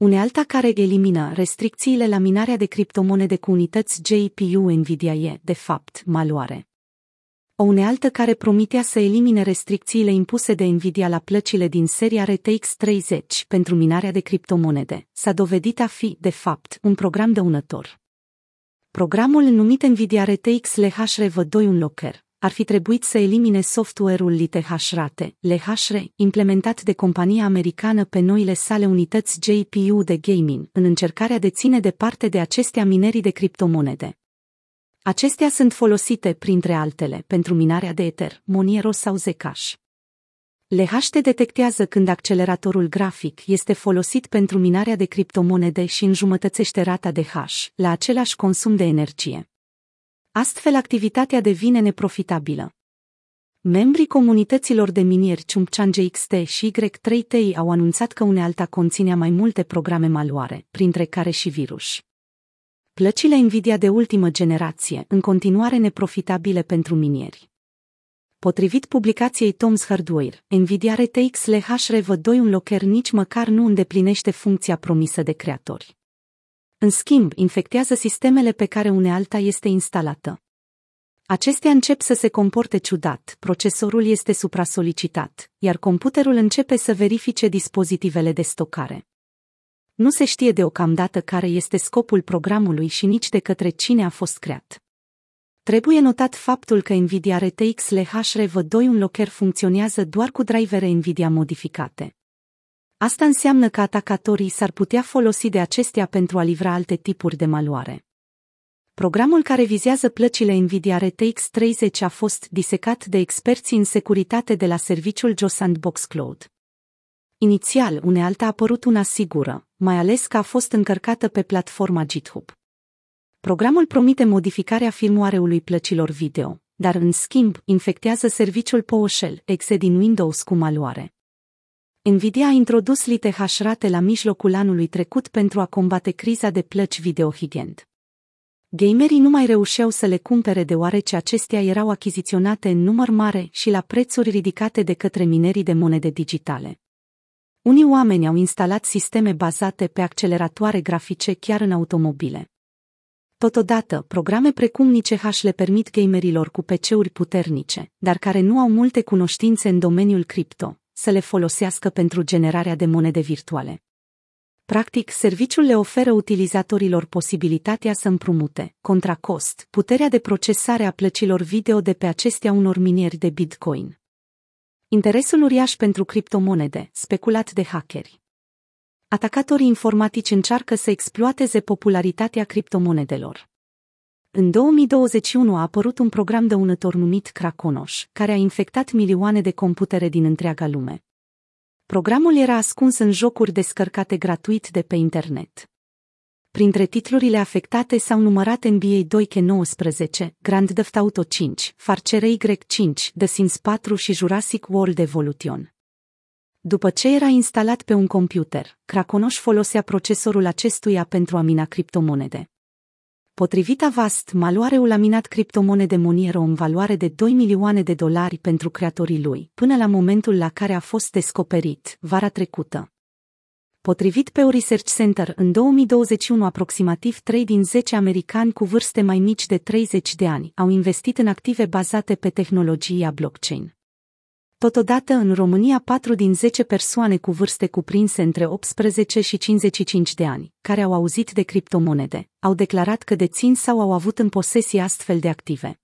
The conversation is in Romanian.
Unealta care elimină restricțiile la minarea de criptomonede cu unități GPU Nvidia e, de fapt, maloare. O unealtă care promitea să elimine restricțiile impuse de Nvidia la plăcile din seria RTX 30 pentru minarea de criptomonede, s-a dovedit a fi, de fapt, un program dăunător. Programul numit Nvidia RTX LHRV2 Unlocker ar fi trebuit să elimine software-ul LTH-Rate, LHR, implementat de compania americană pe noile sale unități GPU de gaming, în încercarea de ține departe de acestea minerii de criptomonede. Acestea sunt folosite, printre altele, pentru minarea de Ether, Monero sau Zcash. LHT detectează când acceleratorul grafic este folosit pentru minarea de criptomonede și înjumătățește rata de hash, la același consum de energie. Astfel, activitatea devine neprofitabilă. Membrii comunităților de minieri Chumpchan GXT și Y3TI au anunțat că unealta conținea mai multe programe maluare, printre care și virus. Plăcile Nvidia de ultimă generație, în continuare neprofitabile pentru minieri. Potrivit publicației Tom's Hardware, Nvidia RTX LHRV2 un locker nici măcar nu îndeplinește funcția promisă de creatori. În schimb, infectează sistemele pe care unealta este instalată. Acestea încep să se comporte ciudat, procesorul este supra-solicitat, iar computerul începe să verifice dispozitivele de stocare. Nu se știe deocamdată care este scopul programului și nici de către cine a fost creat. Trebuie notat faptul că Nvidia RTX LHRV2 un locker funcționează doar cu drivere Nvidia modificate. Asta înseamnă că atacatorii s-ar putea folosi de acestea pentru a livra alte tipuri de maluare. Programul care vizează plăcile Nvidia RTX 30 a fost disecat de experții în securitate de la serviciul Joe Sandbox Cloud. Inițial, unealta a apărut una sigură, mai ales că a fost încărcată pe platforma GitHub. Programul promite modificarea firmware-ului plăcilor video, dar în schimb infectează serviciul PowerShell exe din Windows cu maluare. Nvidia a introdus LTH-rate la mijlocul anului trecut pentru a combate criza de plăci video high-end. Gamerii nu mai reușeau să le cumpere deoarece acestea erau achiziționate în număr mare și la prețuri ridicate de către minerii de monede digitale. Unii oameni au instalat sisteme bazate pe acceleratoare grafice chiar în automobile. Totodată, programe precum NiceH le permit gamerilor cu PC-uri puternice, dar care nu au multe cunoștințe în domeniul cripto, să le folosească pentru generarea de monede virtuale. Practic, serviciul le oferă utilizatorilor posibilitatea să împrumute, contra cost, puterea de procesare a plăcilor video de pe acestea unor minieri de Bitcoin. Interesul uriaș pentru criptomonede, speculat de hackeri. Atacatorii informatici încearcă să exploateze popularitatea criptomonedelor. În 2021 a apărut un program dăunător numit Krakonosh, care a infectat milioane de computere din întreaga lume. Programul era ascuns în jocuri descărcate gratuit de pe internet. Printre titlurile afectate s-au numărat NBA 2K19, Grand Theft Auto 5, Far Cry Y5, The Sims 4 și Jurassic World Evolution. După ce era instalat pe un computer, Krakonosh folosea procesorul acestuia pentru a mina criptomonede. Potrivit Avast, maluareul a minat criptomonede Monero în valoare de 2 milioane de dolari pentru creatorii lui, până la momentul la care a fost descoperit, vara trecută. Potrivit Pew Research Center, în 2021 aproximativ 3 din 10 americani cu vârste mai mici de 30 de ani au investit în active bazate pe tehnologia blockchain. Totodată, în România, 4 din 10 persoane cu vârste cuprinse între 18 și 55 de ani, care au auzit de criptomonede, au declarat că dețin sau au avut în posesie astfel de active.